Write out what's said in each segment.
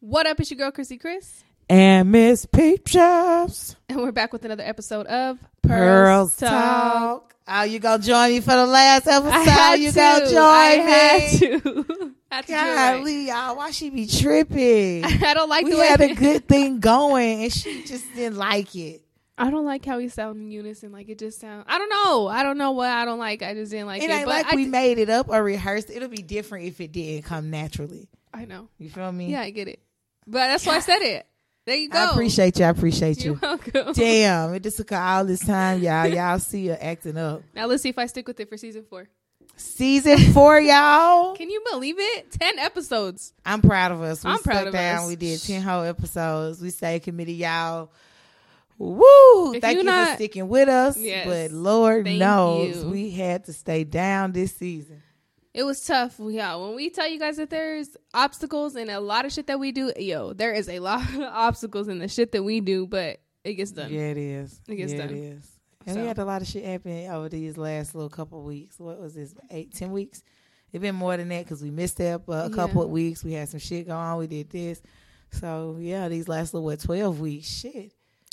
What up? It's your girl, Chrissy Chris. And Miss Peep Shops. And we're back with another episode of Pearls Talk. Oh, you gonna join me for the last episode? I had you to. gonna join I me? had to. had to do it right. Golly, y'all, why she be tripping? I don't like we the way had a good thing going, and she just didn't like it. I don't like how we sound in unison. Like it just sounds. I don't know. I don't know what I don't like. I just didn't like It it. like I we d- made it up or rehearsed. It'll be different if it didn't come naturally. I know. You feel me? Yeah, I get it. But that's why I said it. There you go. I appreciate you. I appreciate You're you. welcome. Damn, it just took all this time, y'all. Y'all see her acting up. Now let's see if I stick with it for season four. Season four, y'all. Can you believe it? Ten episodes. I'm proud of us. We I'm proud of down. us. We did ten whole episodes. We stayed committed, y'all. Woo! If Thank you you not- for sticking with us. Yes. But Lord knows you. we had to stay down this season. It was tough. Yeah, when we tell you guys that there's obstacles and a lot of shit that we do, yo, there is a lot of obstacles in the shit that we do, but it gets done. Yeah, it is. It gets yeah, done. it is. And So. we had a lot of shit happen over these last little couple of weeks. What was this? Eight, ten weeks? It been more than that because we missed up uh, a Yeah. couple of weeks. We had some shit going on. We did this. So yeah, these last little what twelve weeks? Shit.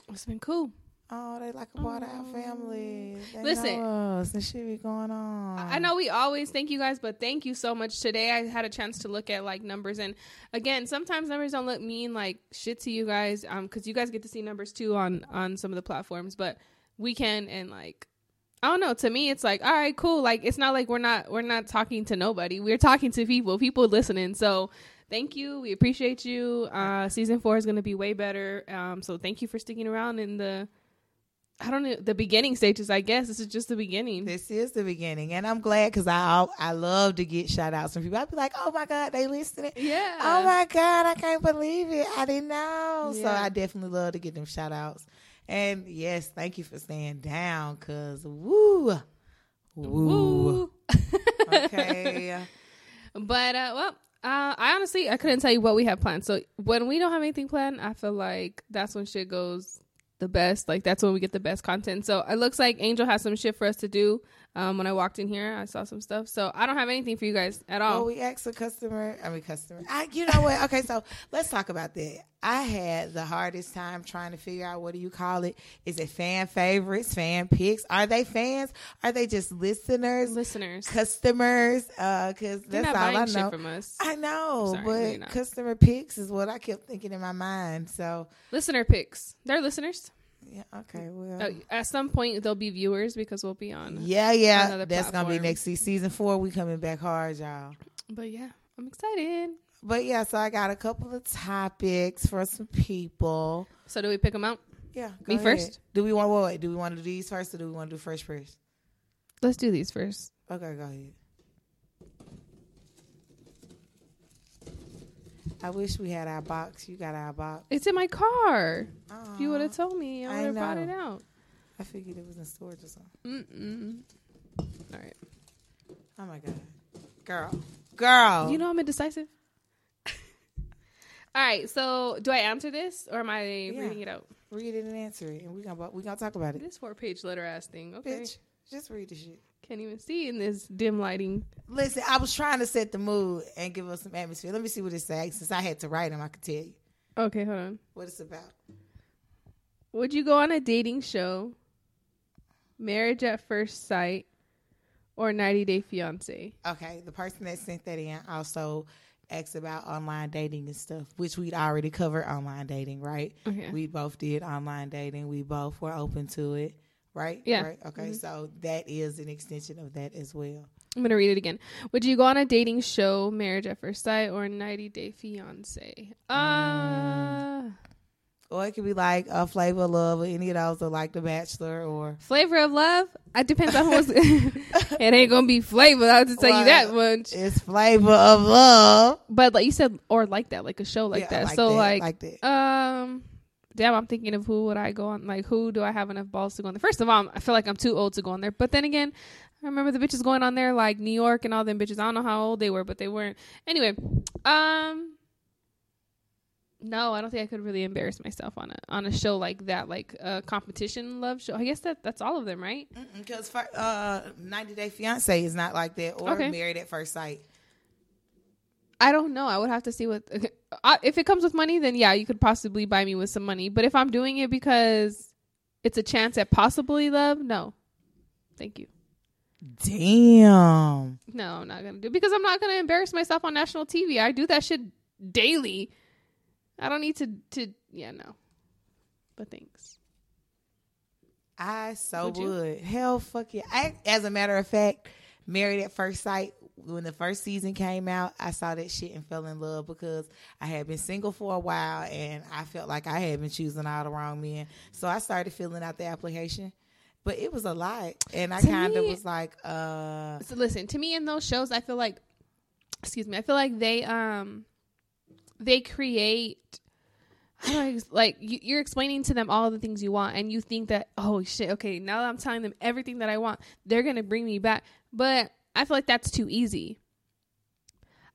It's been cool. Oh, they like a part of our family. They Listen. know us and shit be going on. I know we always thank you guys, but thank you so much. Today I had a chance to look at like numbers, and again, sometimes numbers don't look mean like shit to you guys, um, because you guys get to see numbers too on on some of the platforms, but we can and like. I don't know. To me, it's like, all right, cool. Like, it's not like we're not we're not talking to nobody. We're talking to people. People listening. So, thank you. We appreciate you. Uh, season four is going to be way better. Um, so thank you for sticking around in the, I don't know, the beginning stages. I guess this is just the beginning. This is the beginning, and I'm glad because I I love to get shout outs from people. I'd be like, "Oh my god, they listening! yeah. Oh my god, I can't believe it! I didn't know." So I definitely love to get them shout outs. And yes, thank you for staying down, cause woo, woo, Woo. okay. But uh, well, uh, I honestly I couldn't tell you what we have planned. So when we don't have anything planned, I feel like that's when shit goes the best. Like that's when we get the best content. So it looks like Angel has some shit for us to do. Um, when I walked in here, I saw some stuff. So I don't have anything for you guys at all. Oh, we asked a customer. I mean, customer. I, you know what? Okay, so let's talk about that. I had the hardest time trying to figure out what do you call it? Is it fan favorites, fan picks? Are they fans? Are they just listeners, Listeners, customers? Uh, because they're that's all I know. from us. I know, Sorry, but customer picks is what I kept thinking in my mind. So Listener picks. They're listeners. Yeah, okay, well. Uh, at some point, there'll be viewers because we'll be on. yeah, yeah, that's gonna be next season. Season four, we coming back hard, y'all. But yeah, I'm excited. But yeah, so I got a couple of topics for some people. So do we pick them out? Yeah, Me go first? Do we want wait, wait, Do we want to do these first, or do we want to do first first? Let's do these first. Okay, go ahead. I wish we had our box. You got our box. It's in my car. If you would have told me, I would have brought it out. I figured it was in storage or something. Mm-mm. All right. Oh my god, girl, girl. You know I'm indecisive. All right. So do I answer this or am I reading it out? read it and answer it, and we gonna we gonna talk about it. This four page letter ass thing. Okay. Bitch, just read the shit. Can't even see in this dim lighting. Listen, I was trying to set the mood and give us some atmosphere. Let me see what it says. Since I had to write them, I could tell you Okay, hold on. what it's about. Would you go on a dating show, marriage at first sight, or 90 day fiance? Okay, the person that sent that in also asked about online dating and stuff, which we'd already covered online dating, right? Okay. We both did online dating. We both were open to it, right? Yeah. Right. Okay, so that is an extension of that as well. I'm going to read it again. Would you go on a dating show, marriage at first sight, or 90 day fiance? Uh, Or it could be like a flavor of love, or any of those, or like The Bachelor, or flavor of love? It depends on who's. it ain't going to be flavor. I'll just tell you that much. it's flavor of love. But like you said, or like that, like a show like Yeah, that. so like, like that. um, damn, I'm thinking of who would I go on? Like, who do I have enough balls to go on there? First of all, I feel like I'm too old to go on there. But then again, I remember the bitches going on there, like New York and all them bitches. I don't know how old they were, but they weren't. Anyway, um, no, I don't think I could really embarrass myself on a on a show like that, like a competition love show. I guess that that's all of them, right? Because uh, 90 Day Fiance is not like that, or Okay. Married at First Sight. I don't know. I would have to see what if it comes with money. Then yeah, you could possibly buy me with some money. But if I'm doing it because it's a chance at possibly love, no, thank you. Damn. No, I'm not gonna do it because I'm not gonna embarrass myself on national TV. I do that shit daily. I don't need to to yeah no. But thanks. I so Would would. Hell, fuck yeah. I, as a matter of fact, Married at First Sight. When the first season came out, I saw that shit and fell in love because I had been single for a while and I felt like I had been choosing all the wrong men. So I started filling out the application, but it was a lot, and I kind of was like, uh, So listen, to me in those shows, I feel like, excuse me, I feel like they um, they create. I like you, you're explaining to them all the things you want, and you think that oh shit, okay, now that I'm telling them everything that I want, they're gonna bring me back. But I feel like that's too easy.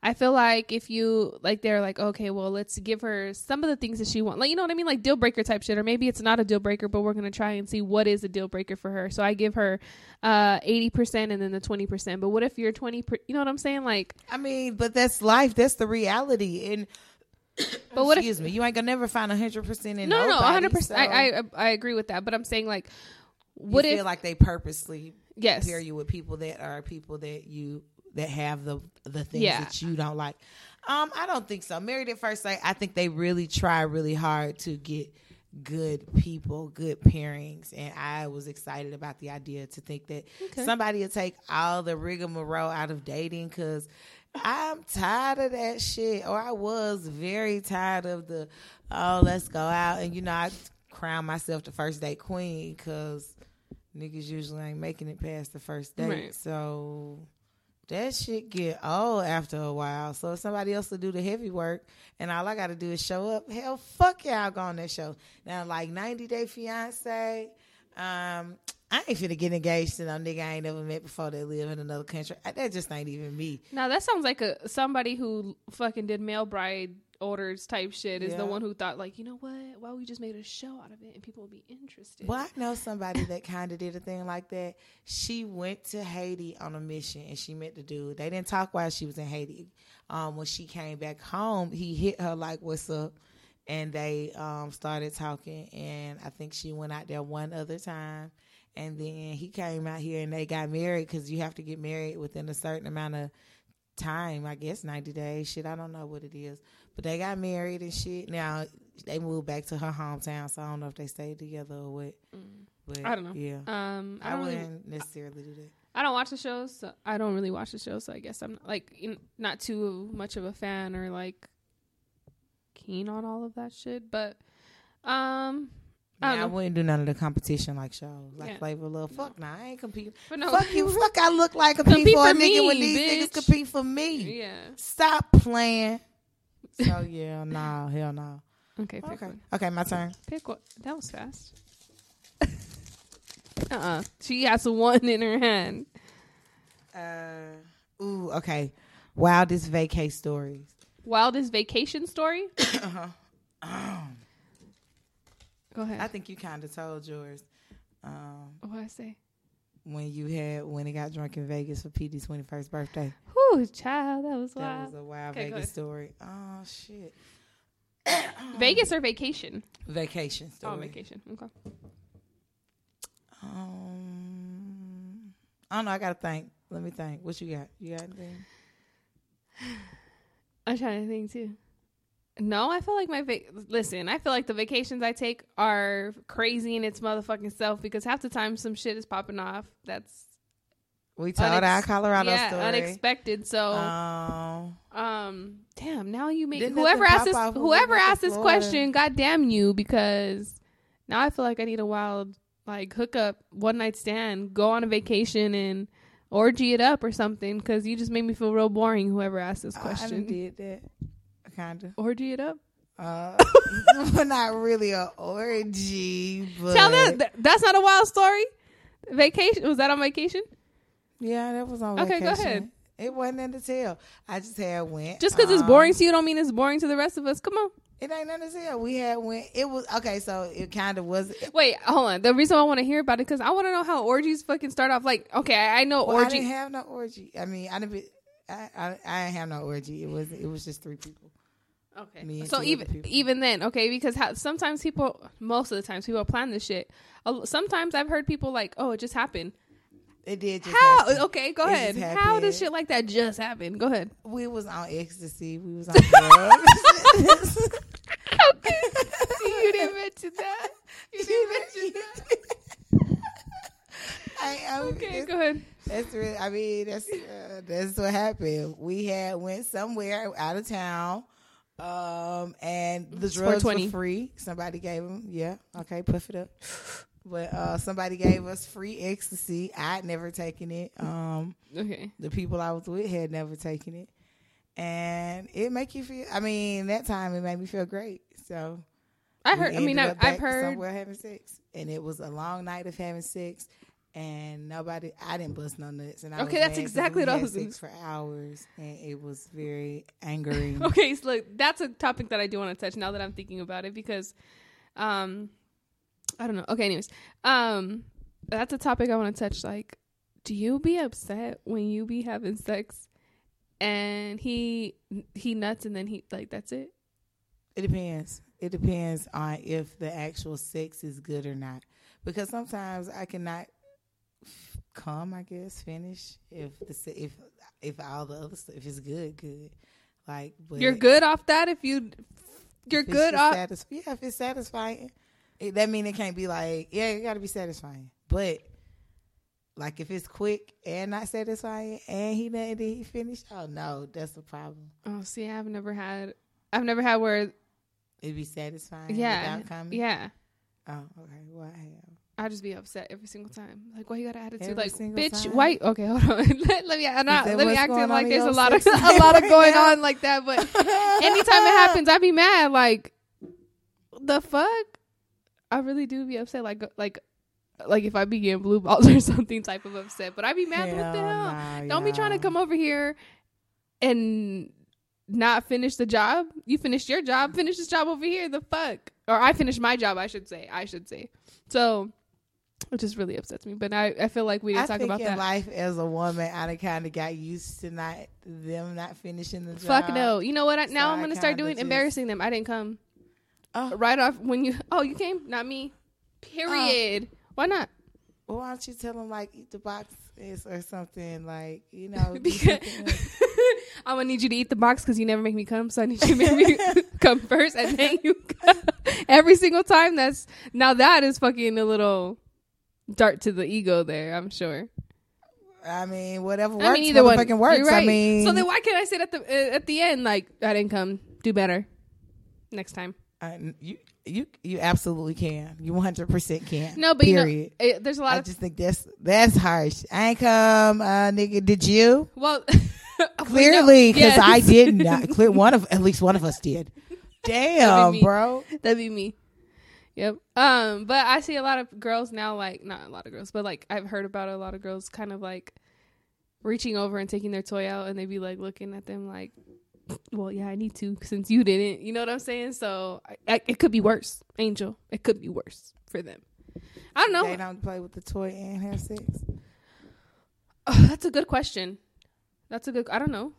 I feel like if you like, they're like, okay, well, let's give her some of the things that she wants, like you know what I mean, like deal breaker type shit, or maybe it's not a deal breaker, but we're gonna try and see what is a deal breaker for her. So I give her uh eighty percent and then the twenty percent. But what if you're twenty? Per- you know what I'm saying? Like, I mean, but that's life. That's the reality. And but what if excuse me, you ain't gonna never find a hundred percent in no, no, nobody, hundred percent. so I, I I agree with that, but I'm saying like, you what feel if like they purposely yes, pair you with people that are people that you that have the the things Yeah. that you don't like. Um, I don't think so. Married at first sight, I think they really try really hard to get good people, good pairings, and I was excited about the idea to think that Okay. somebody would take all the rigmarole out of dating because. I'm tired of that shit, or I was very tired of the, oh, let's go out. And, you know, I crown myself the first date queen because niggas usually ain't making it past the first date. Right. So that shit get old after a while. So if somebody else will do the heavy work and all I gotta do is show up, hell fuck y'all go on that show. Now like 90 Day Fiance, um, I ain't finna get engaged to no nigga I ain't never met before that live in another country. I- That just ain't even me. Now that sounds like a somebody who fucking did mail bride orders type shit is the one who thought like, you know what? Why we just made a show out of it and people will be interested. Well, I know somebody that kind of did a thing like that. She went to Haiti on a mission and she met the dude. They didn't talk while she was in Haiti. Um, when she came back home, he hit her like, "What's up?" And they um, started talking. And I think she went out there one other time. And then he came out here and they got married because you have to get married within a certain amount of time. I guess ninety days. Shit, I don't know what it is. But they got married and shit. Now they moved back to her hometown, so I don't know if they stayed together or what. But Mm. I don't know. Yeah, Um, I I, don't really, wouldn't necessarily do that. I don't watch the shows. So I don't really watch the shows, so I guess I'm like in, not too much of a fan or like keen on all of that shit. But um, I don't Yeah, I, wouldn't do none of the competition like shows, like Yeah. Flavor Love. Fuck, nah, I ain't competing. but no, Fuck you, fuck. I look like compete, Compete for a for nigga when these bitch. niggas compete for me. yeah. Stop playing. So yeah, nah, hell no. Okay, pick Okay, one. okay, my turn. Pick one. That was fast. uh uh She has a one in her hand. Uh, ooh, okay. Wildest vacay stories. Wildest vacation story. uh-huh. Go ahead. I think you kind of told yours. Um, what I say? When you had when he got drunk in Vegas for PD's twenty first birthday. Whew, child, that was That wild. was a wild Okay, Vegas story. Oh shit. Vegas or vacation? Vacation story. Oh, vacation. Okay. Um, I don't know. I gotta think. Let me think. What you got? You got anything? I'm trying to think too. No, I feel like my va- listen. I feel like the vacations I take are crazy in its motherfucking self because half the time some shit is popping off. That's We told unex- our Colorado yeah, story. unexpected. So, Um, um, damn. Now you make whoever asked this whoever asked this question. God damn you, because now I feel like I need a wild like hookup one night stand, go on a vacation and orgy it up or something. Because you just made me feel real boring. Whoever asked this I done question, did that. Kinda. orgy it up. Uh, not really a orgy, but Tell that th- that's not a wild story. Vacation was that on vacation? Yeah, that was on vacation. Okay, vacation. go ahead. It wasn't in the tell. I just had went. Just because it's um, boring to you don't mean it's boring to the rest of us. Come on. It ain't nothing to tell. We had went. It was okay. So it kind of was. Wait, hold on. The reason I want to hear about it because I want to know how orgies fucking start off. Like, okay, I, I know Well, I didn't have no orgy. I mean, I didn't. Be, I, I I didn't have no orgy. It was it was just three people. Okay. Me So even even then, okay, because how, sometimes people, most of the times, people plan this shit. Sometimes I've heard people like, "Oh, it just happened." It did just How? happen. Okay, go It ahead. How does shit like that just happen? Go ahead. We was on ecstasy. We was on drugs. Okay. you didn't mention that. You didn't mention that. I, I, Okay, go ahead. That's really. I mean, that's uh, that's what happened. We had went somewhere out of town, um, and the drugs were free. Somebody gave them. Yeah, okay, puff it up. But uh, somebody gave us free ecstasy. I'd never taken it. Um, Okay. the people I was with had never taken it, and it make you feel. I mean, that time it made me feel great. So I heard. I mean, I, I've heard. somewhere having sex, and it was a long night of having sex, and nobody. I didn't bust no nuts, and I Okay, that's exactly what I was sex for hours, and it was very angering. Okay, so look, that's a topic that I do want to touch now that I'm thinking about it because, um, I don't know. Okay, anyways, um, that's a topic I want to touch. Like, do you be upset when you be having sex and he he nuts and then he like that's it? It depends. It depends on if the actual sex is good or not, because sometimes I cannot come. I guess finish if the if if all the other stuff if it's good, good. Like, but You're good off that if you you're if good off. satis- yeah, if it's satisfying, it, that mean it can't be like yeah, it got to be satisfying. But like if it's quick and not satisfying, and he didn't he finished, oh no, that's the problem. Oh, see, I've never had. I've never had where. It'd be satisfying Yeah, without coming. yeah. Oh, okay. Well, I have. I just be upset every single time. Like, why you got an attitude? Every like, bitch, time? why? Okay, hold on. let, let me. I'm not, let me act going it on like there's a lot of a lot of going now? on like that. But anytime it happens, I be mad. Like, the fuck? I really do be upset. Like, like, like if I be getting blue balls or something type of upset. But I be mad. what the Hell hell? nah, Don't be trying to come over here and not finish the job. You finished your job. Finish this job over here. The fuck? Or I finished my job. I should say. I should say. So it just really upsets me. But I, I feel like we didn't I talk think about in that. life as a woman, I kind of got used to not them not finishing the job. Fuck no. You know what? I, now So I'm gonna start doing just- embarrassing them. I didn't come Oh, right off when you. Oh, you came, not me. Oh. Period. Why not? well, why don't you tell them like eat the box is or something like you know? Because. I'm gonna need you to eat the box because you never make me come. So I need you to make me come first, and then you come. every single time. That's now that is fucking a little dart to the ego there. I'm sure. I mean, whatever works, I mean, either one works. You're right. I mean, so then why can't I say at the uh, at the end like I didn't come? Do better next time. uh, you you you absolutely can. You 100 percent can. No, but period. you know, it, there's a lot I of just think that's that's harsh. I ain't come, uh, nigga. Did you? well, Clearly, because Yes. I did not. Clear one of at least one of us did. Damn, me. bro. That'd be me. Yep. Um, but I see a lot of girls now, like not a lot of girls, but like I've heard about a lot of girls kind of like reaching over and taking their toy out, and they be like looking at them like, "Well, yeah, I need to since you didn't." You know what I'm saying? So I, I, it could be worse, Angel. It could be worse for them. I don't know. They don't play with the toy and have sex. Oh, that's a good question. That's a good. I don't know.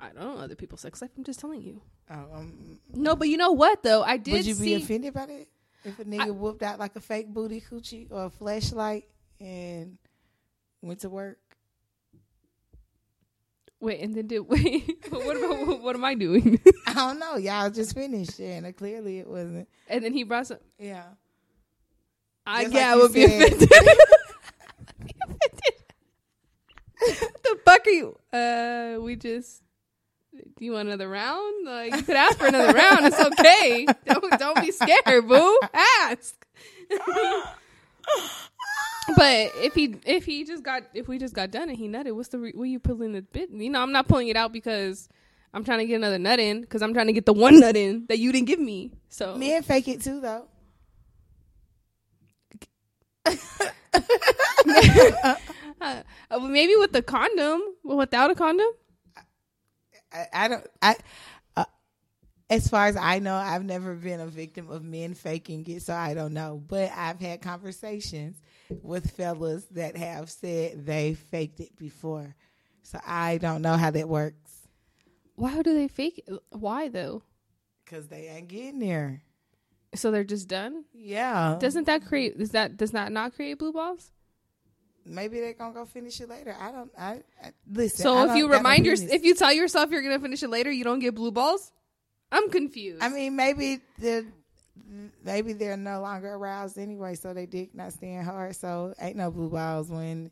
I don't know other people's sex life. I'm just telling you. Oh, um, No, but you know what though? I did would you see. be offended by that if a nigga whooped out like a fake booty coochie or a flashlight and went to work? Wait, and then did wait. what about what am I doing? I don't know. Y'all just finished, and clearly it wasn't. and then he brought some. Yeah. I Just yeah, like I you would be said. offended. Be offended. the fuck are you? Uh, we just. Do you want another round? Like you could ask for another round. It's okay. Don't don't be scared, boo. Ask. but if he if he just got if we just got done and he nutted, what's the re- what are you pulling the bit? You know, I'm not pulling it out because I'm trying to get another nut in because I'm trying to get the one nut in that you didn't give me. So Men fake it too, though. Uh, maybe with the condom, without a condom. I, I don't. I. Uh, as far as I know, I've never been a victim of men faking it, so I don't know. But I've had conversations with fellas that have said they faked it before. So I don't know how that works Why do they fake? It? Why though? because they ain't getting there. So they're just done. Yeah, Doesn't that create? Does that does that not create blue balls? Maybe they're gonna go finish it later. I don't. I, I listen. So I if you remind your, if you tell yourself you're gonna finish it later, you don't get blue balls. I'm confused. I mean, maybe they're maybe they're no longer aroused anyway, so they dick not staying hard. So ain't no blue balls when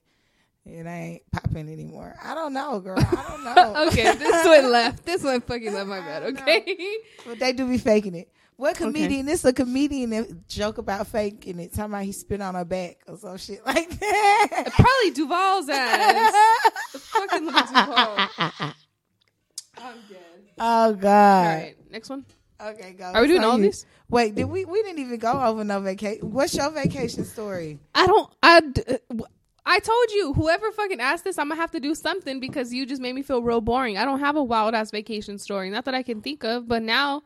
it ain't popping anymore. I don't know, girl. I don't know. okay, this one left. This one fucking left my bed. Okay. but they do be faking it. What comedian? This a comedian that joke about faking it, talking about he spit on her back or some shit like that. Probably Duval's ass. fucking look at Duval. I'm dead. oh God. right, next one. Okay, go. Are we doing So all you- these? Wait, did we? We didn't even go over no vacation. What's your vacation story? I don't. I. d- uh, w- I told you, whoever fucking asked this, I'm gonna have to do something because you just made me feel real boring. I don't have a wild ass vacation story, not that I can think of, but now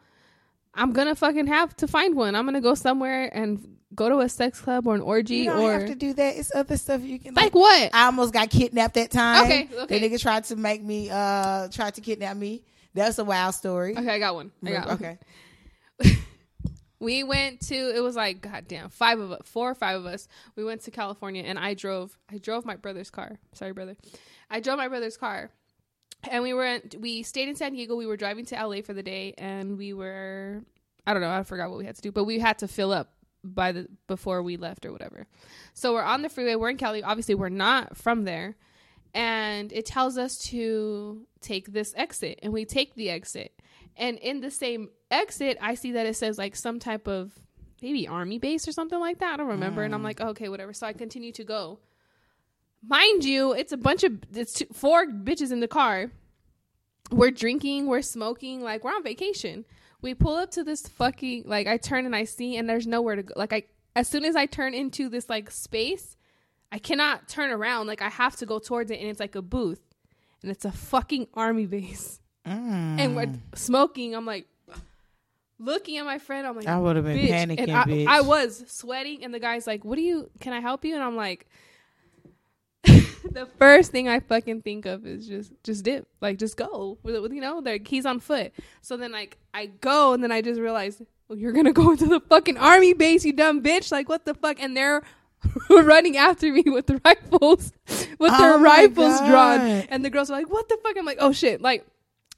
I'm gonna fucking have to find one. I'm gonna go somewhere and go to a sex club or an orgy You don't or have to do that. It's other stuff you can like what? I almost got kidnapped that time. Okay, okay. The nigga tried to make me uh tried to kidnap me. That's a wild story. Okay, I got one. I got one. okay. We went to it was like goddamn five of us, four or five of us. We went to California, and I drove. I drove my brother's car. Sorry, brother. I drove my brother's car, and we were we stayed in San Diego. We were driving to LA for the day, and we were I don't know. I forgot what we had to do, but we had to fill up by the before we left or whatever. So we're on the freeway. We're in Cali. Obviously, we're not from there, and it tells us to take this exit, and we take the exit. And in the same exit, I see that it says like some type of maybe army base or something like that. I don't remember. And I'm hmm. like, okay, whatever. So I continue to go. Mind you, it's a bunch of it's two, four bitches in the car. We're drinking, we're smoking, like we're on vacation. We pull up to this fucking like I turn and I see and there's nowhere to go. Like I as soon as I turn into this like space, I cannot turn around. Like I have to go towards it and it's like a booth. And it's a fucking army base Mm. and we're smoking. I'm like looking at my friend. I'm like, I would have been bitch. panicking, And I. I was sweating, and the guy's like, "What do you? Can I help you?" And I'm like, the first thing I fucking think of is just just dip, like just go. With, you know, like he's on foot. So then like I go, and then I just realize, well, you're gonna go into the fucking army base, you dumb bitch. Like what the fuck? And they're running after me with the rifles, with Oh their rifles drawn. And the girls are like, "What the fuck?" I'm like, "Oh shit!" Like.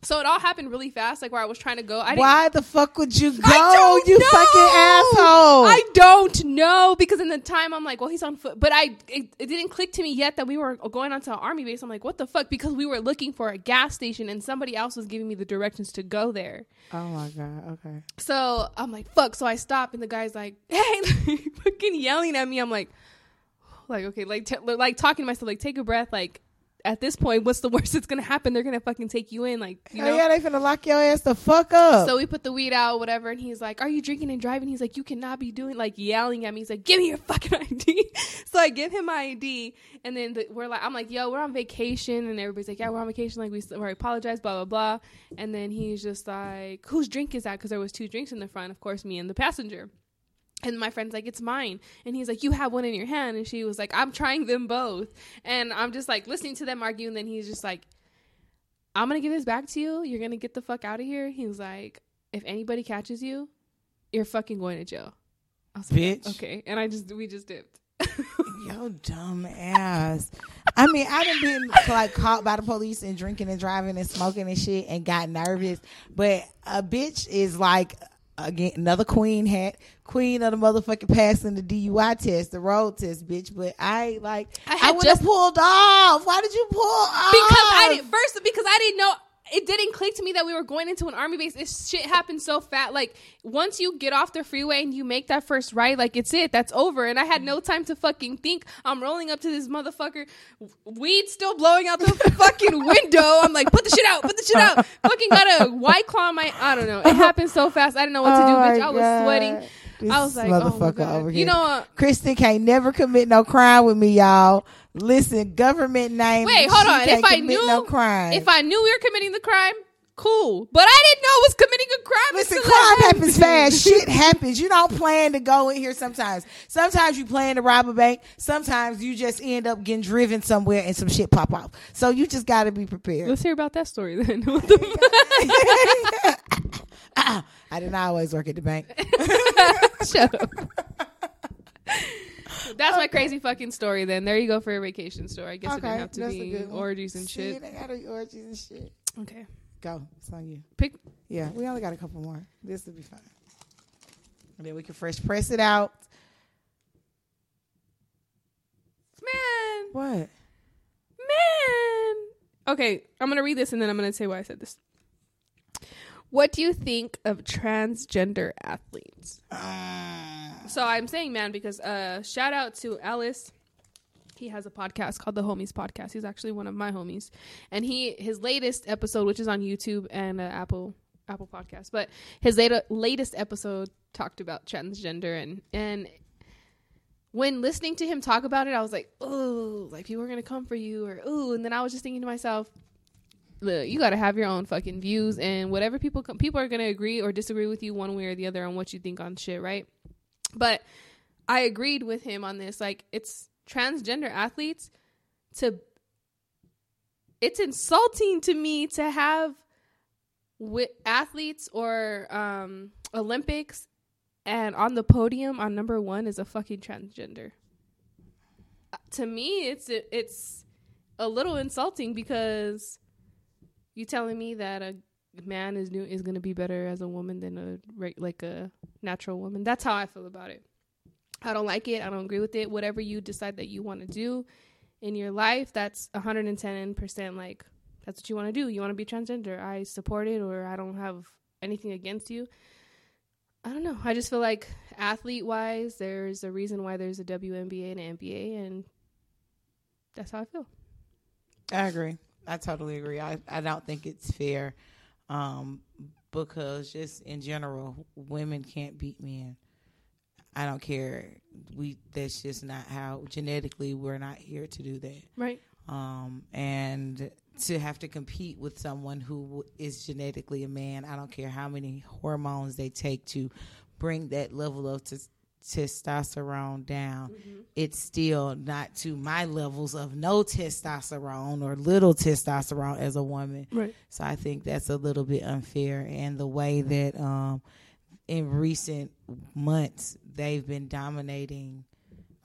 So it all happened really fast, like where I was trying to go. I didn't, Why the fuck would you go? You know. fucking asshole. I don't know because in the time I'm like, well, he's on foot, but I it, it didn't click to me yet that we were going onto an army base. I'm like, what the fuck? Because we were looking for a gas station and somebody else was giving me the directions to go there. oh my god. Okay. So I'm like, fuck. So I stop and the guy's like, hey, fucking yelling at me. I'm like, like okay, like t- like talking to myself, like take a breath, like. At this point, what's the worst that's gonna happen? They're gonna fucking take you in, like you know. yeah, they finna lock your ass the fuck up. So we put the weed out, whatever, and he's like, "Are you drinking and driving?" He's like, "You cannot be doing like yelling at me." He's like, "Give me your fucking ID." so I give him my ID, and then the, we're like, "I'm like, yo, we're on vacation," and everybody's like, "Yeah, we're on vacation." Like we, we apologize, blah blah blah, and then he's just like, "Whose drink is that?" Because there was two drinks in the front, of course, me and the passenger. And my friend's like, it's mine. And he's like, you have one in your hand. And she was like, I'm trying them both. And I'm just like listening to them argue. And then he's just like, I'm going to give this back to you. You're going to get the fuck out of here. He was like, if anybody catches you, you're fucking going to jail. I was like, Bitch. okay. And I just, we just dipped. Yo, dumb ass. I mean, I done been like caught by the police and drinking and driving and smoking and shit and got nervous. But a bitch is like again another queen hat, queen of the motherfucking passing the DUI test, the road test, bitch. But I like I I, would have just- pulled off. Why did you pull off? because I didn't first because I didn't know it didn't click to me that we were going into an army base. This shit happened so fast. Like once you get off the freeway and you make that first right, like it's it. That's over. And I had no time to fucking think. I'm rolling up to this motherfucker, weed still blowing out the fucking window. I'm like, put the shit out, put the shit out. fucking got a white claw my. I don't know. It happened so fast. I didn't know what to do, Oh bitch. I was God. sweating. This I was like, oh motherfucker God. over here. You know what? Kristen can't never commit no crime with me, y'all. Listen, government name. Wait, hold on. If I knew, no crime, if I knew we were committing the crime, cool. But I didn't know it was committing a crime. listen, crime happens fast. Shit happens. You don't plan to go in here sometimes. Sometimes you plan to rob a bank. Sometimes you just end up getting driven somewhere and some shit pop off. So you just got to be prepared. Let's hear about that story then. I didn't always work at the bank. Shut up. That's my crazy fucking story. Then there you go for a vacation story. I guess it didn't have to be orgies and See, shit. They got orgies and shit. Okay, Go. It's on you. pick. Yeah, we only got a couple more. This will be fine. And then we can fresh press it out. Man, What? man. Okay, I'm gonna read this and then I'm gonna say why I said this. What do you think of transgender athletes? So I'm saying man because uh shout out to Alice. He has a podcast called the Homies Podcast. He's actually one of my homies. And he his latest episode which is on YouTube and uh, Apple Apple Podcast, but his later, latest episode talked about transgender and and when listening to him talk about it, I was like, "Oh, like people are gonna come for you," or "Oh," and then I was just thinking to myself, "Look, you got to have your own fucking views, and whatever people come, people are gonna agree or disagree with you one way or the other on what you think on shit, right?" But I agreed with him on this. Like, it's transgender athletes to. It's insulting to me to have with athletes or um, Olympics and on the podium on number one is a fucking transgender. Uh, To me, it's it's a little insulting because you telling me that a man is new is going to be better as a woman than a like a natural woman. That's how I feel about it. I don't like it. I don't agree with it. Whatever you decide that you want to do in your life, that's 110% like that's what you want to do. You want to be transgender. I support it or I don't have anything against you. I don't know. I just feel like athlete wise, there's a reason why there's a WNBA and an NBA, and that's how I feel. I agree. I totally agree. I, I don't think it's fair um, because just in general, women can't beat men. I don't care. We that's just not how genetically we're not here to do that. Right. Um, and to have to compete with someone who is genetically a man, I don't care how many hormones they take to bring that level of tes- testosterone down. It's still not to my levels of no testosterone or little testosterone as a woman. Right. So I think that's a little bit unfair. And the way that um, in recent months they've been dominating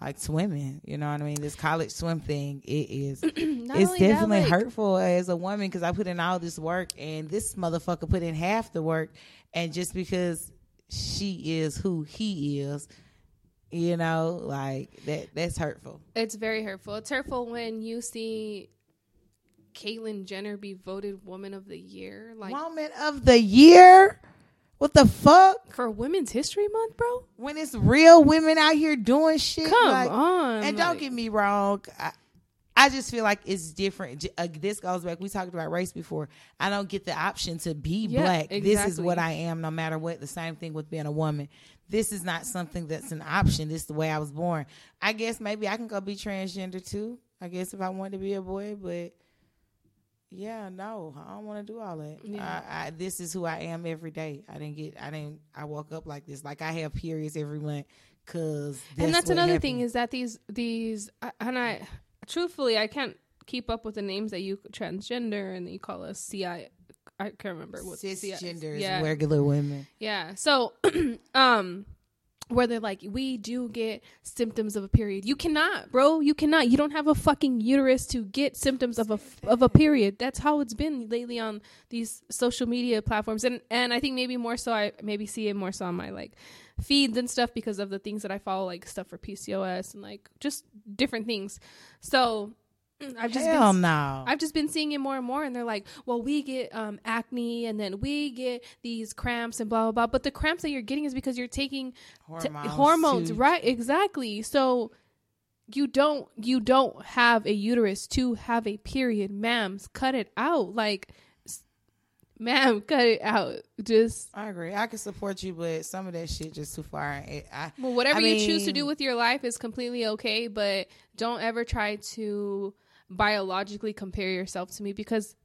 like swimming. You know what I mean? This college swim thing, it is. It's only that, definitely like- hurtful as a woman because I put in all this work and this motherfucker put in half the work, and just because she is who he is, you know, like that. That's hurtful. It's very hurtful. It's hurtful when you see Caitlyn Jenner be voted Woman of the Year, like Woman of the year. What the fuck? for Women's History Month, bro. When it's real women out here doing shit. Come like- on, And don't get me wrong. I, I just feel like it's different. Uh, this goes back. We talked about race before. I don't get the option to be Yeah, black. This is what I am, no matter what. The same thing with being a woman. This is not something that's an option. This is the way I was born. I guess maybe I can go be transgender too. I guess if I want to be a boy, but yeah, no, I don't want to do all that. Yeah. I, I, this is who I am every day. I didn't get. I didn't. I woke up like this. Like I have periods every month. Cause and that's another happened. thing is that these these and I truthfully I can't keep up with the names that you transgender and that you call us CI. I can't remember what CI cisgender Yeah, regular women. yeah. So, um, where they're like, we do get symptoms of a period. You cannot, bro. You cannot. You don't have a fucking uterus to get symptoms of a of a period. That's how it's been lately on these social media platforms, and and I think maybe more so. I maybe see it more so on my like feeds and stuff because of the things that I follow, like stuff for PCOS and like just different things. So. I've just been Hell no. I've just been seeing it more and more, and they're like, "Well, we get um, acne, and then we get these cramps, and blah blah blah." But the cramps that you're getting is because you're taking t- Hormones hormones, to- right? Exactly. So you don't you don't have a uterus to have a period, ma'ams. Cut it out, like, ma'am, cut it out. Just I agree. I can support you, but some of that shit just too far. It, I, well, whatever I you choose to do with your life is completely okay, but don't ever try to biologically compare yourself to me because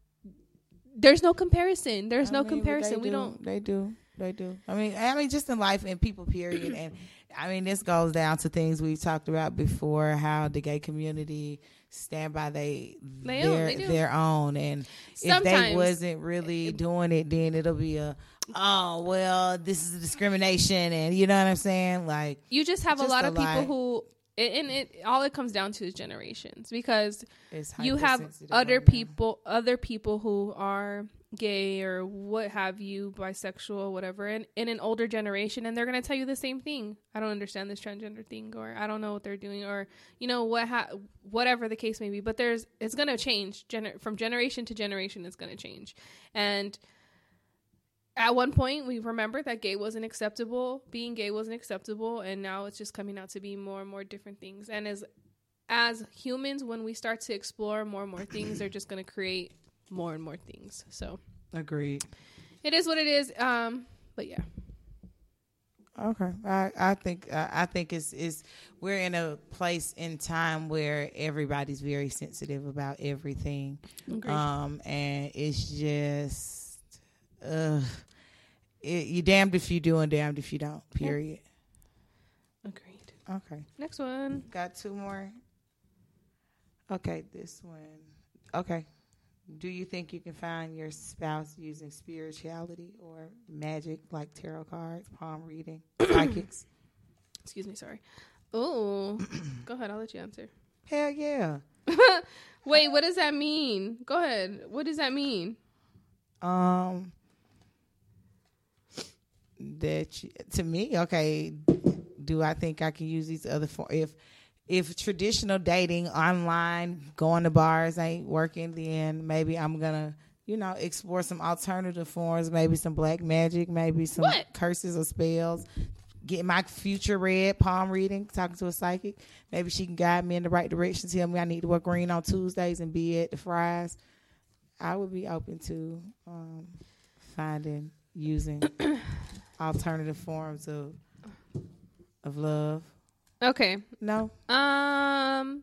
there's no comparison. There's I no mean, comparison. We do. don't. They do. They do. I mean, I mean, just in life and people, period. and I mean, this goes down to things we've talked about before. How the gay community stand by they, They their they their own, and if they wasn't really doing it, then it'll be a oh well, this is discrimination, and you know what I'm saying? Like, You just have a lot of people lot. who, and it all it comes down to is generations because you have other right now. people other people who are gay or what have you bisexual whatever and in an older generation and they're going to tell you the same thing. I don't understand this transgender thing or i don't know what they're doing or you know what ha- whatever the case may be but there's it's going to change. Gener- from generation to generation it's going to change. And at one point we remember that gay wasn't acceptable being gay wasn't acceptable and now it's just coming out to be more and more different things. And as as humans when we start to explore more and more things they're just going to create more and more things. So Agreed. it is what it is um but yeah. Okay, I I think uh, I think it's is we're in a place in time where everybody's very sensitive about everything, Agreed. um, and it's just, uh, it, you damned if you do and damned if you don't. Period. agreed Okay, next one got two more. Okay, this one. Okay, do you think you can find your spouse using spirituality or magic like tarot cards, palm reading, psychics? excuse me sorry oh go ahead i'll let you answer Hell yeah. wait what does that mean go ahead what does that mean Um, that you, to me, okay. Do I think I can use these other for if if traditional dating online, going to bars ain't working, then maybe I'm gonna you know explore some alternative forms, maybe some black magic, maybe some What? curses or spells. Get my future read, palm reading, talking to a psychic. Maybe she can guide me in the right direction. Tell me I need to wear green on Tuesdays and be at the fries. I would be open to um, finding using alternative forms of of love. okay No, um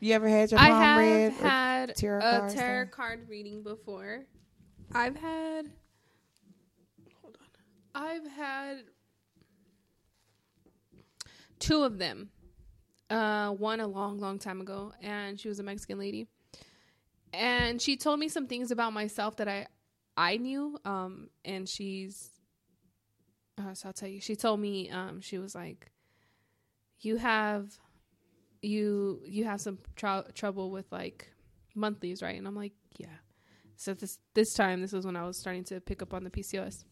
you ever had your I palm have read? or- had tarot a tarot card reading before. I've had. Hold on. I've had two of them. Uh, one a long, long time ago, and she was a Mexican lady, and she told me some things about myself that I, I knew. Um, and she's. Uh, so I'll tell you. She told me. Um, she was like, "You have you you have some trou trouble with like monthlies, right?" And I'm like, "Yeah." So this this time, this was when I was starting to pick up on the PCOS.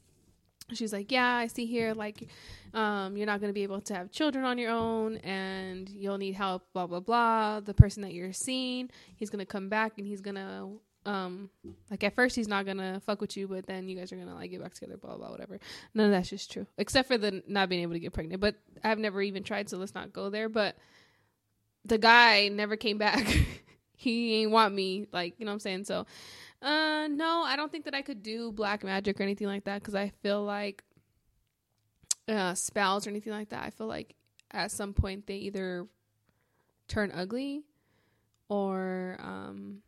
She's like, "Yeah, I see here like um you're not going to be able to have children on your own and you'll need help blah blah blah. The person that you're seeing, he's going to come back and he's going to um like at first he's not to fuck with you, but then you guys are to like get back together blah blah whatever. None of that's just true. Except for the not being able to get pregnant, but I've never even tried so let's not go there, but the guy never came back. he ain't want me, like you know what I'm saying. So, uh, no, I don't think that I could do black magic or anything like that because I feel like uh, spells or anything like that. I feel like at some point they either turn ugly or um,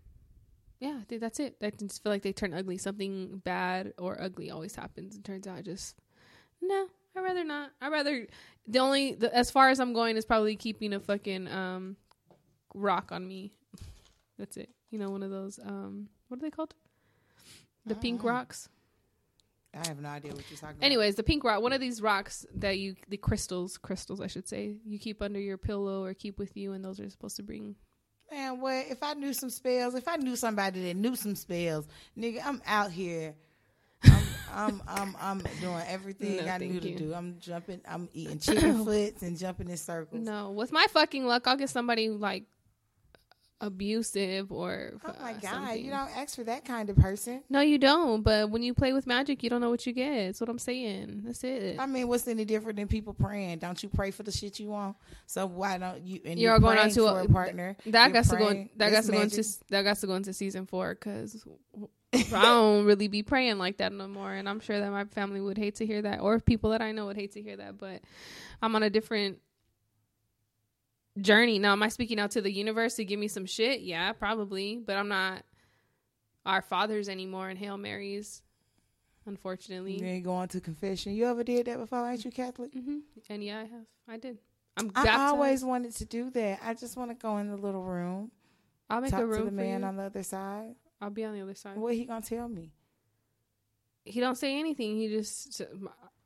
yeah, think that's it. I just feel like they turn ugly. Something bad or ugly always happens. And turns out I just no. I'd rather not. I'd rather the only the, as far as I'm going is probably keeping a fucking um rock on me. That's it. You know, one of those um what are they called? The pink Uh-uh. rocks. I have no idea what you're talking about. Anyways, the pink rock, one of these rocks that you the crystals, crystals I should say, you keep under your pillow or keep with you and those are supposed to bring man, what if I knew some spells? If I knew somebody that knew some spells, nigga, I'm out here. I'm I'm I'm, I'm doing everything No, I knew thank to do. I'm jumping. I'm eating chicken foots and jumping in circles. No, with my fucking luck, I'll get somebody like abusive or Oh my uh, god, something. you don't ask for that kind of person. No, you don't. But when you play with magic, you don't know what you get. That's what I'm saying. That's it. I mean, what's any different than people praying? Don't you pray for the shit you want? So why don't you? And You're you're, going on to a- a, partner. that got to go. That got to go into. That got to go into season four because I don't really be praying like that no more. And I'm sure that my family would hate to hear that, or people that I know would hate to hear that. But I'm on a different journey now. Am I speaking out to the universe to give me some shit? Yeah, probably. But I'm not our fathers anymore and hail marys. unfortunately. You ain't going to confession. You ever did that before? Ain't you Catholic? hmm And yeah, I have. I did. I'm I baptized. always wanted to do that. I just want to go in the little room, I'll make talk a room to the man you. on the other side. I'll be on the other side. What he gonna tell me? He don't say anything. He just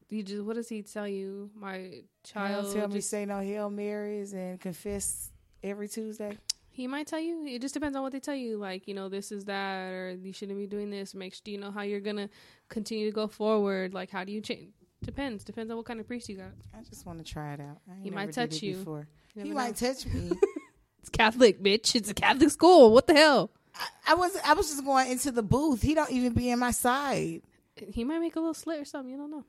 he just what does he tell you? My child. tell me just- say no hail marys and confess every Tuesday. he might tell you. It just depends on what they tell you. Like you know, this is that, or you shouldn't be doing this. Make sure you know how you're gonna continue to go forward. Like how do you change? Depends. Depends on what kind of priest you got. I just want to try it out. I ain't He might touch you. Before. You He know. might touch me. It's Catholic, bitch. It's a Catholic school. What the hell? I, I was I was just going into the booth. He don't even be in my side. He might make a little slit or something. You don't know.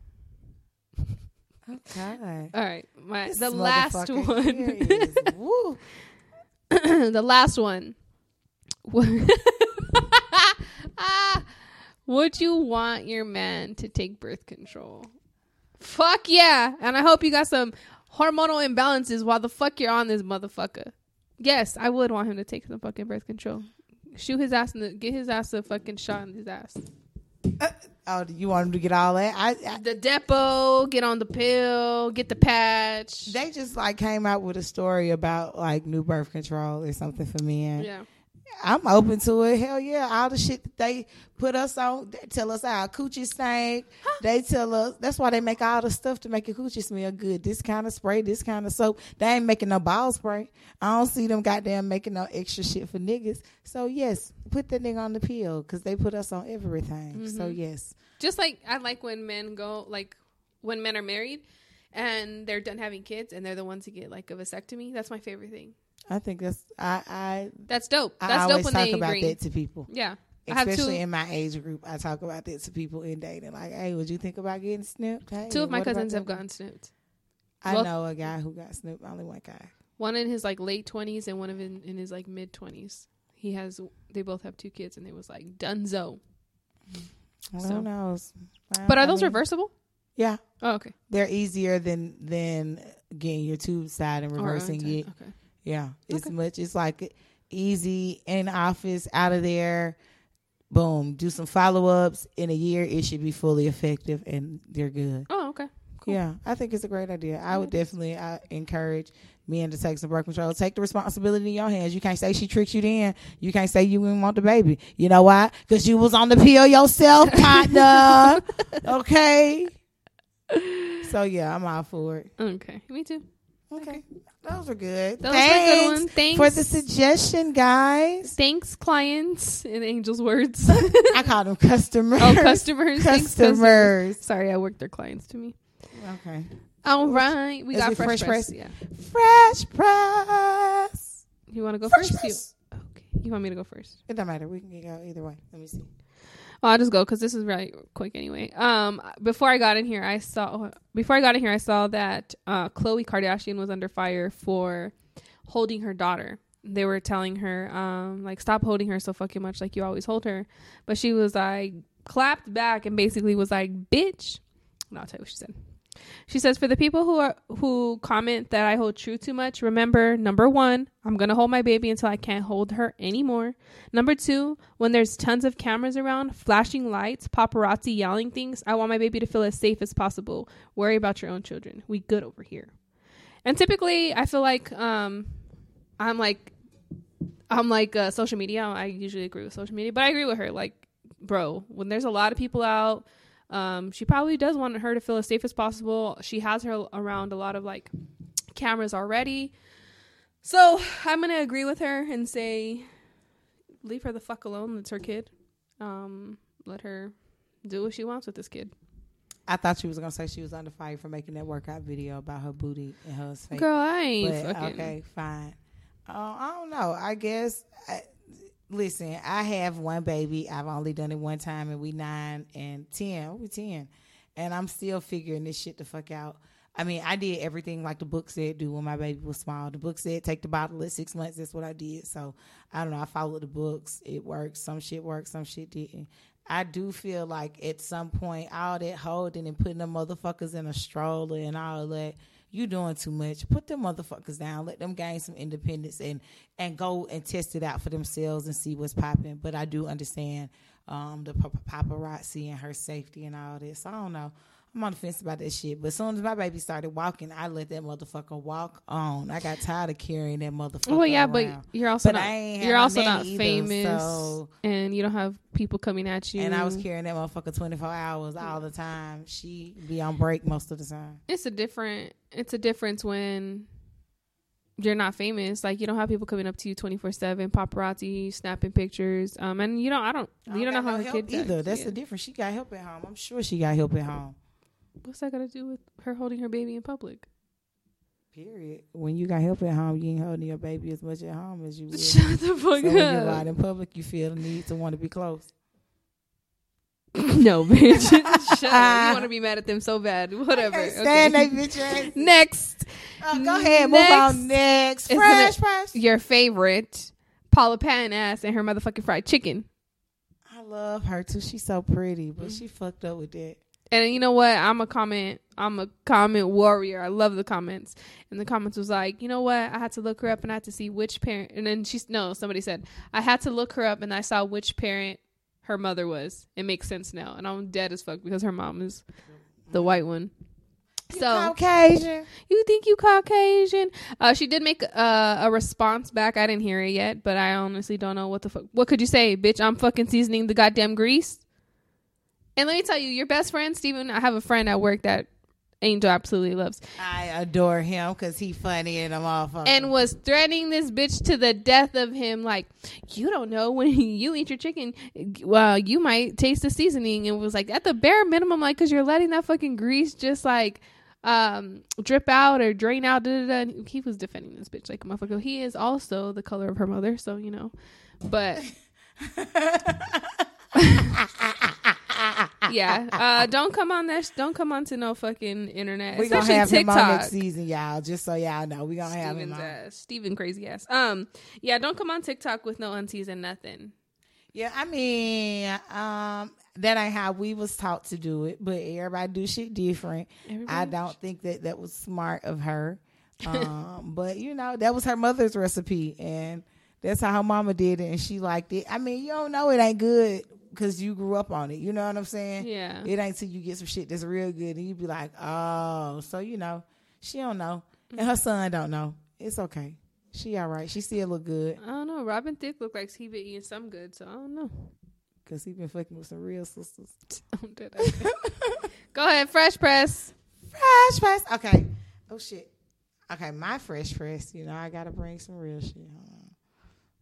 Okay. All right, my This the last one. woo. the last one. ah, would you want your man to take birth control? Fuck yeah! And I hope you got some hormonal imbalances while the fuck you're on this motherfucker. Yes, I would want him to take some fucking birth control. Shoot his ass in the get his ass a fucking shot in his ass. Oh, you want him to get all that? I, I The Depo, get on the pill, get the patch. they just like came out with a story about like new birth control or something for men. yeah. I'm open to it. Hell yeah. All the shit that they put us on, they tell us our coochie stank. They tell us that's why they make all the stuff to make your coochie smell good. This kind of spray, this kind of soap. They ain't making no ball spray. I don't see them goddamn making no extra shit for niggas. So yes, put that nigga on the pill because they put us on everything. So mm-hmm. yes. Just like I like when men go like when men are married and they're done having kids and they're the ones who get like a vasectomy. That's my favorite thing. I think that's I I, That's dope. I That's dope always when talk they about agree. that to people. Yeah. I Especially in my age group, I talk about that to people in dating. Like, hey, would you think about getting snipped? Hey, two of my cousins have gotten snipped. I Well- know a guy who got snooped. Only one guy. One in his like late twenties and one of in, in his like mid twenties. He has they both have two kids and they was like dunzo. Well, So- Who knows? But I are those mean, reversible? Yeah, Oh, okay. they're easier than than getting your tube side and reversing it. Okay. Yeah, it's Okay. much. It's like easy in office, out of there. Boom. Do some follow ups in a year. It should be fully effective, and they're good. Oh, okay. Cool. Yeah, I think it's a great idea. I would definitely uh, encourage men to take some birth control. Take the responsibility in your hands. You can't say she tricked you then. You can't say you didn't want the baby. You know why? Because you was on the pill yourself, partner. okay. So yeah, I'm all for it. Okay. Me too. Okay, those are good. Those were good Thanks for the suggestion, guys. Thanks, clients, in Angel's words. I call them customers. oh, customers. Thanks, customers. Customers. Sorry, I work their clients to me. Okay. All right, we Is got fresh, Fresh press. Press? Yeah, Fresh press. you want to go Fresh first? You, okay, you want me to go first? It doesn't matter. We can go either way. Let me see. Well, I'll just go because this is really quick anyway. Um, before I got in here, I saw before I got in here, I saw that uh, Khloe Kardashian was under fire for holding her daughter. They were telling her, um, like, stop holding her so fucking much, like you always hold her. But she was like, clapped back and basically was like, bitch. No, I'll tell you what she said. She says, for the people who are who comment that I hold true too much, remember number one, I'm gonna hold my baby until I can't hold her anymore. Number two, when there's tons of cameras around, flashing lights, paparazzi yelling things, I want my baby to feel as safe as possible. Worry about your own children. We good over here. And typically, I feel like um, I'm like I'm like uh, social media. I usually agree with social media, but I agree with her. Like, bro, when there's a lot of people out, um, she probably does want her to feel as safe as possible. She has her around a lot of like cameras already. So I'm gonna agree with her and say, leave her the fuck alone. It's her kid. Um, let her do what she wants with this kid. I thought she was gonna say she was under fire for making that workout video about her booty and her face. Girl, I ain't but, fucking. okay, fine. Uh, I don't know. I guess. Listen, I have one baby. I've only done it one time, and we nine and ten. We ten, and I'm still figuring this shit the fuck out. I mean, I did everything like the book said do when my baby was small. The book said take the bottle at six months. That's what I did. So I don't know. I followed the books. It worked. Some shit worked. Some shit didn't. I do feel like at some point all that holding and putting the motherfuckers in a stroller and all that, you doing too much. Put them motherfuckers down. Let them gain some independence and and go and test it out for themselves and see what's popping. But I do understand um, the pa- paparazzi and her safety and all this. I don't know. I'm on the fence about that shit. But as soon as my baby started walking, I let that motherfucker walk on. I got tired of carrying that motherfucker. Well, yeah, around. but you're also But not. You're also not either, famous, so- and you don't have people coming at you. and I was carrying that motherfucker 24 hours all the time. She be on break most of the time. It's a different. It's a difference when you're not famous. Like you don't have people coming up to you 24 seven, paparazzi snapping pictures. Um, and you don't. I don't. I you don't know how no her either. That's Yeah. the difference. She got help at home. I'm sure she got help at home. What's that got to do with her holding her baby in public? Period. When you got help at home, you ain't holding your baby as much at home as you would. Shut the so fuck when you go out up. in public, you feel the need to want to be close. no, bitch. Shut up. You want to be mad at them so bad. Whatever. Stand Okay. that bitch. Next, Oh, go ahead, move Next on. Next, is fresh your favorite Paula Patton ass and her motherfucking fried chicken. I love her too. She's so pretty, but mm. she fucked up with that. And you know what? I'm a comment. I'm a comment warrior. I love the comments. And the comments was like, you know what? I had to look her up and I had to see which parent. And then she's no. Somebody said I had to look her up and I saw which parent her mother was. It makes sense now. And I'm dead as fuck because her mom is the white one. You So Caucasian. you think you Caucasian? Uh, she did make uh, a response back. I didn't hear it yet, but I honestly don't know what the fuck. What could you say, bitch? I'm fucking seasoning the goddamn grease. And let me tell you, your best friend Steven, I have a friend at work that Angel absolutely loves, I adore him because he funny and I'm all fucking. and was threatening this bitch to the death of him. Like, you don't know when you eat your chicken, well, you might taste the seasoning. And was like, at the bare minimum, like, because you're letting that fucking grease just like um drip out or drain out da, da, da. He was defending this bitch like a motherfucker he is also the color of her mother so you know but yeah uh don't come on that don't come on to no fucking internet we gonna have him on TikTok. next season, y'all. Just so y'all know, we gonna have him Steven's on. ass Steven crazy ass um yeah don't come on TikTok with no aunties and nothing Yeah, I mean, um, that ain't how we was taught to do it, but everybody do shit different. I don't think that that was smart of her. Um, but you know, that was her mother's recipe, and that's how her mama did it, and she liked it. I mean, you don't know it ain't good because you grew up on it. You know what I'm saying? yeah It ain't till you get some shit that's real good, and you be like, oh, so you know, she don't know, and her son don't know. It's okay. She all right. She still look good I don't know Robin Thicke look like he been eating some good so I don't know because he been fucking with some real sisters. Don't do that. go ahead fresh press Fresh press. Okay. Oh shit. Okay, my fresh press. You know, I gotta bring some real shit.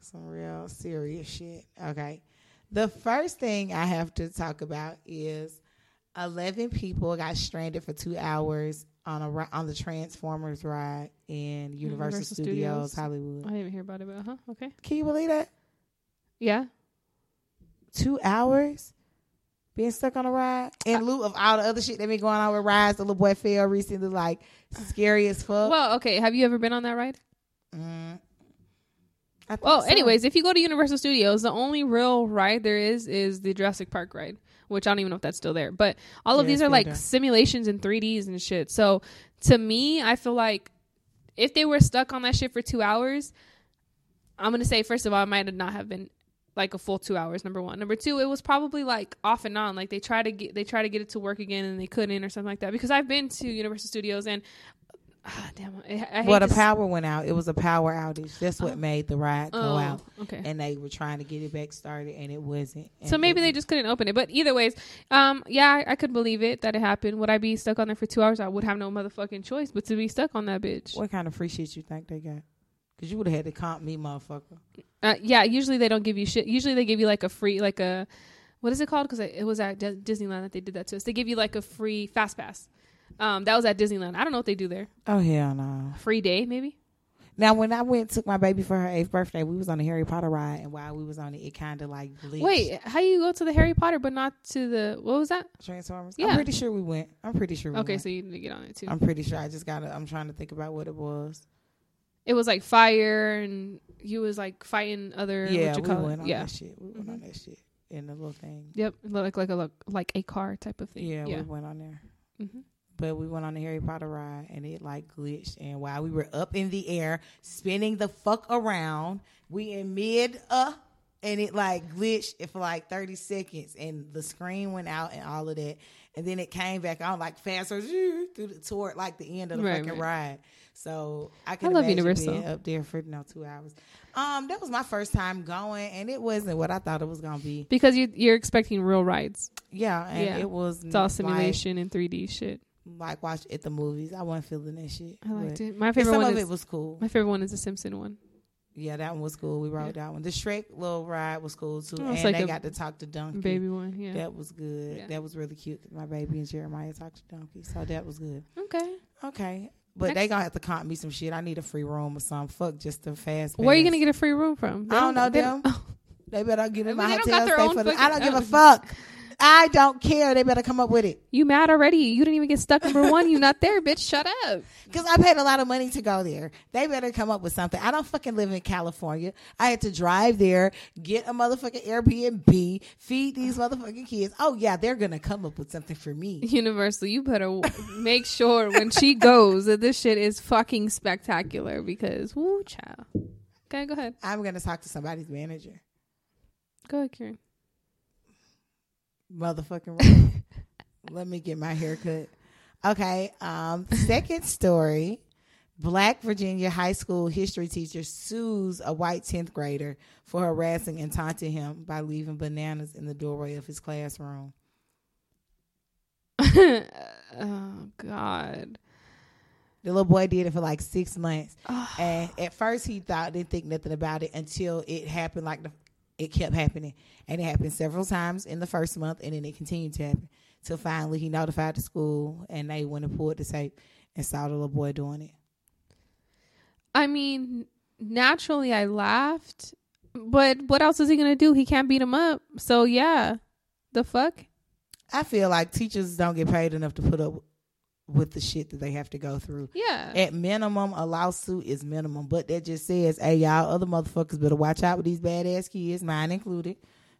Some real serious shit. Okay. The first thing I have to talk about is eleven people got stranded for two hours on a on the Transformers ride in Universal, Universal Studios, Studios. Hollywood. I didn't even hear about it but huh okay Can you believe that? yeah Two hours being stuck on a ride in lieu of all the other shit that been going on with rides. The little boy fell recently, like scary as fuck. well okay have you ever been on that ride Mm. Well, so. anyways, if you go to Universal Studios, the only real ride there is is the Jurassic Park ride, which I don't even know if that's still there. But all of Yeah, these are like there. simulations and 3Ds and shit. So to me, I feel like if they were stuck on that shit for two hours, I'm gonna say first of all, it might not have been like a full two hours. Number one, number two, it was probably like off and on. Like they try to get they try to get it to work again and they couldn't or something like that. Because I've been to Universal Studios and ah, damn, I, I well, the power went out. It was a power outage. That's what Oh. made the ride go oh, out. Okay. And they were trying to get it back started, and it wasn't. So maybe they just couldn't open it. But either ways, um, yeah, I, I could believe it that it happened. Would I be stuck on there for two hours? I would have no motherfucking choice but to be stuck on that bitch. What kind of free shit you think they got? Because you would have had to comp me, motherfucker. Uh, yeah, usually they don't give you shit. Usually they give you like a free, like a, what is it called? Because it was at Disneyland that they did that to us. They give you like a free fast pass. Um, that was at Disneyland. I don't know what they do there. Oh hell no! Free day maybe. Now when I went took my baby for her eighth birthday, we was on the Harry Potter ride, and while we was on it, it kind of like. Wait, how you go to the Harry Potter but not to the what was that? Transformers. Yeah. I'm pretty sure we went. I'm pretty sure. We Okay, went. so you need to get on it too. I'm pretty sure. I just gotta. I'm trying to think about what it was. it was like fire and you was like fighting other yeah, we call went it? on Yeah. that shit. We went on that shit in the little thing. Yep, like like a like, a car type of thing. Yeah, yeah. we went on there. hmm But we went on the Harry Potter ride and it like glitched. And while we were up in the air, spinning the fuck around, we in mid uh and it like glitched for like 30 seconds and the screen went out and all of that and then it came back on like faster through the, toward like the end of the Right, fucking right. ride so i can I love Universal. being up there for you know two hours um that was my first time going and it wasn't what i thought it was gonna be because you you're expecting real rides. yeah and Yeah. it was It's all like- simulation and 3D shit. Like, watch at the movies i wasn't feeling that shit I liked it. My favorite some one of is it was cool my favorite one is the Simpson one. yeah that one was cool we rode that one the shrek little ride was cool too Oh, and like they got to talk to donkey Baby one, yeah. That was good. Yeah. That was really cute. my baby and Jeremiah talked to Donkey, so that was good. Okay. Okay, but they gonna have to comp me some shit. I need a free room or something. Fuck just the fast. Where are you gonna get a free room from? I don't know they them. They better me Well, my they don't hotel stay for the, I don't give a fuck. I don't care. They better come up with it You mad already? You didn't even get stuck number one. You not there, bitch. Shut up. because I paid a lot of money to go there. They better come up with something. I don't fucking live in California. I had to drive there, get a motherfucking Airbnb, feed these motherfucking kids. Oh yeah, they're gonna come up with something for me. Universal, you better make sure when she goes that this shit is fucking spectacular because woo child. Okay, go ahead. I'm gonna talk to somebody's manager. Go ahead, Karen. Motherfucking right. Let me get my hair cut. Okay. Um, second story. Black Virginia high school history teacher sues a white 10th grader for harassing and taunting him by leaving bananas in the doorway of his classroom. oh God. The little boy did it for like six months. and at first he thought, didn't think nothing about it until it happened like the, it kept happening. And it happened several times in the first month and then it continued to happen. Till finally he notified the school and they went and pulled the tape and saw the little boy doing it. I mean, naturally I laughed, but what else is he gonna do? He can't beat him up. So yeah, the fuck. I feel like teachers don't get paid enough to put up with the shit that they have to go through. Yeah. At minimum, a lawsuit is minimum, but that just says, "Hey, y'all, other motherfuckers better watch out with these badass kids, mine included.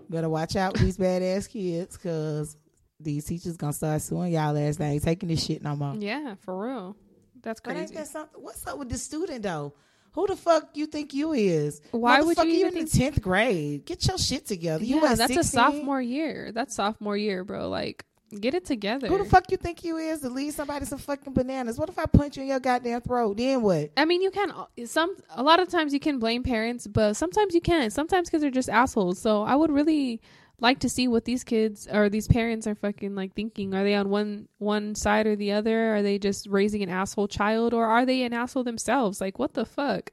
Better watch out with these badass kids, cause these teachers gonna start suing y'all ass. They ain't taking this shit no more. yeah, for real. That's But ain't crazy. that something? What's up with the student though? Who the fuck you think you is? Why would you even in the tenth grade? Get your shit together. You yeah, what, that's 16? a sophomore year. That's sophomore year, bro. Like, get it together. Who the fuck you think you is to leave somebody some fucking bananas? What if I punch you in your goddamn throat? Then what? I mean, you can uh, some a lot of times you can blame parents, but sometimes you can't. Sometimes kids are just assholes. So I would really like to see what these kids or these parents are fucking like thinking. Are they on one one side or the other? Are they just raising an asshole child, or are they an asshole themselves? Like, what the fuck?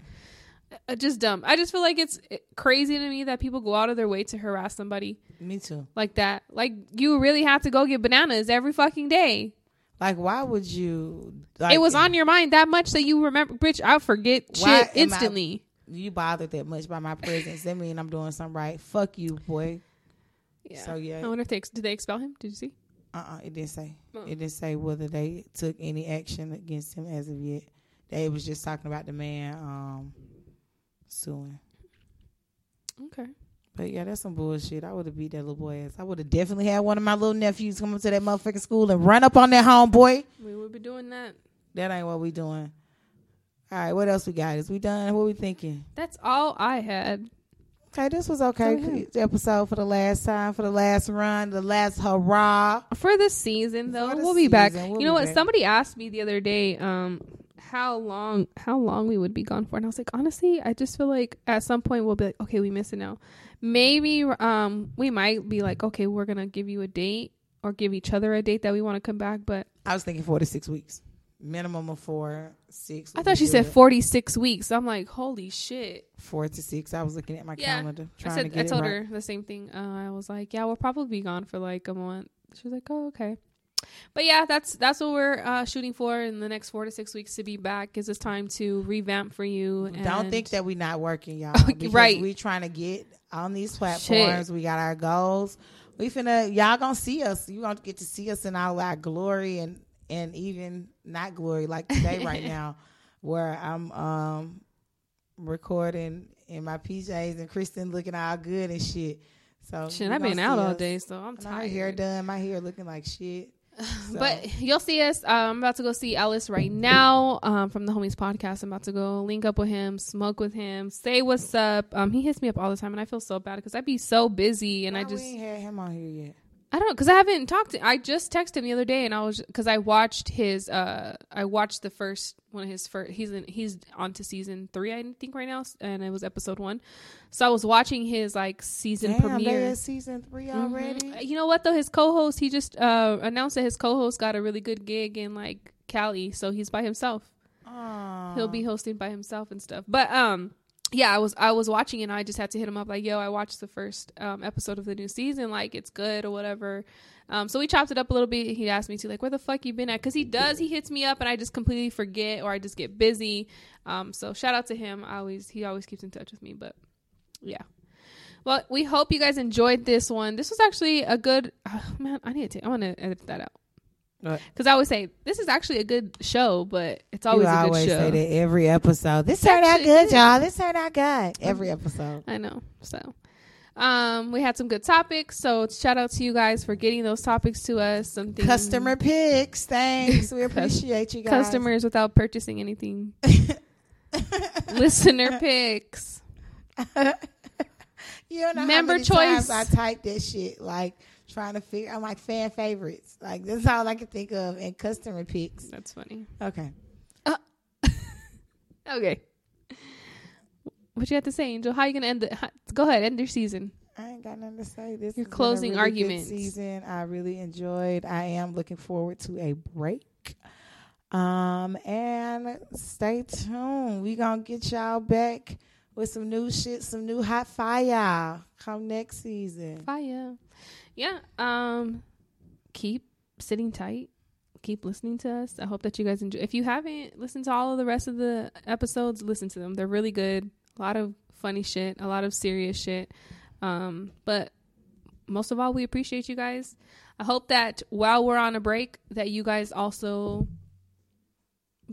Uh, just dumb. I just feel like it's uh, crazy to me that people go out of their way to harass somebody Me too. like that. Like, you really have to go get bananas every fucking day. Like, why would you? Like, it was on your mind that much that you remember, bitch. I forget shit am I- instantly. You bothered that much by my presence? That mean I'm doing something right. Fuck you, boy. Yeah. So yeah, I wonder if they did they expel him? Did you see? uh, uh it didn't say. Oh. It didn't say whether they took any action against him as of yet. They was just talking about the man um suing. Okay. But yeah, that's some bullshit. I would have beat that little boy ass. I would have definitely had one of my little nephews come up to that motherfucking school and run up on that homeboy. We would be doing that. That ain't what we doing. All right, what else we got? Is we done? What we thinking? That's all I had. Okay, this was okay. Episode for the last time, for the last run, the last hurrah. For the season though, the we'll be back. we'll you know what? back. Somebody asked me the other day, um, how long how long we would be gone for. And I was like, honestly, I just feel like at some point we'll be like, okay, we miss it now. Maybe um we might be like, okay, we're gonna give you a date or give each other a date that we want to come back, but I was thinking four to six weeks, minimum of four, six. I thought she said 46 weeks. I'm like, holy shit. four to six. I was looking at my Yeah. calendar, I said to get I told right. her the same thing. Uh, I was like, yeah, we'll probably be gone for like a month. She was like, oh, okay. But yeah, that's that's what we're uh, shooting for in the next four to six weeks to be back. Gives us time to revamp for you. Don't think that we're not working, y'all. Right. We trying to get on these platforms. Shit. We got our goals. We finna y'all gonna see us. You gonna get to see us in all our glory and and even not glory like today right now, where I'm um recording in my PJs and Kristen looking all good and shit. So Shit, I've been out see all day, so I'm tired. My hair done. My hair looking like shit. So- But you'll see us. Uh, I'm about to go see Ellis right now um, from the Homies Podcast. I'm about to go link up with him, smoke with him, say what's up. Um, he hits me up all the time, and I feel so bad because I'd be so busy, and I just we ain't had him on here yet. I don't know because I haven't talked to. I just texted him the other day, and I was because I watched his. uh I watched the first one of his first. He's in. He's on to season three, I think, right now, and it was episode one. So I was watching his like season Damn, premiere. season 3 already. Mhm. You know what though? His co-host, he just uh announced that his co-host got a really good gig in like Cali, so he's by himself. Aw. He'll be hosting by himself and stuff. But um yeah, I was I was watching and I just had to hit him up like, "Yo, I watched the first um episode of the new season, like it's good or whatever." Um so we chopped it up a little bit. He asked me to like, "Where the fuck you been at?" cuz he does he hits me up and I just completely forget or I just get busy. Um so shout out to him. I always he always keeps in touch with me, but yeah. Well, we hope you guys enjoyed this one. This was actually a good oh, man. I need to. I want to edit that out? Because I always say this is actually a good show, but it's always you a good always show. say that every episode. This turned out good, y'all. This turned out good. Every episode. I know. So, um, we had some good topics. So shout out to you guys for getting those topics to us. Something Customer picks. Thanks. We appreciate you guys. customers without purchasing anything. Listener picks. You don't know Member how many choice. times I typed that shit, like trying to figure. I'm like fan favorites. Like this is all I can think of. And customer picks. That's funny. Okay. Okay. What you have to say, Angel? How you gonna end the? How- Go ahead, end your season. I ain't got nothing to say. This Your closing really good arguments. season. I really enjoyed. I am looking forward to a break. Um and stay tuned. We gonna get y'all back with some new shit, some new hot fire come next season. Fire. Yeah. Um, keep sitting tight. Keep listening to us. I hope that you guys enjoy. If you haven't listened to all of the rest of the episodes, listen to them. They're really good. A lot of funny shit. A lot of serious shit. Um, but most of all, we appreciate you guys. I hope that while we're on a break, that you guys also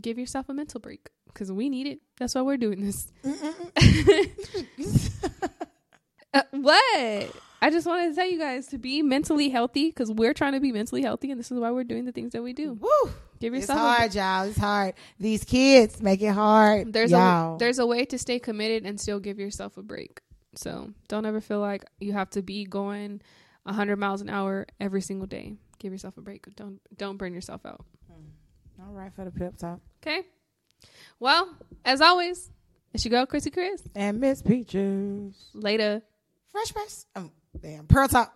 give yourself a mental break because we need it. That's why we're doing this. Uh, what? I just wanted to tell you guys to be mentally healthy because we're trying to be mentally healthy, and this is why we're doing the things that we do. Woo! Give It's yourself. a- hard, y'all. It's hard. These kids make it hard. there's y'all. a there's a way to stay committed and still give yourself a break. So don't ever feel like you have to be going 100 miles an hour every single day. Give yourself a break. Don't don't burn yourself out. All right for the pep talk. Okay. Well, as always, it's your girl Chrissy Chris. And Miss Peaches. Later. Fresh press. Um, damn. Pearl talk.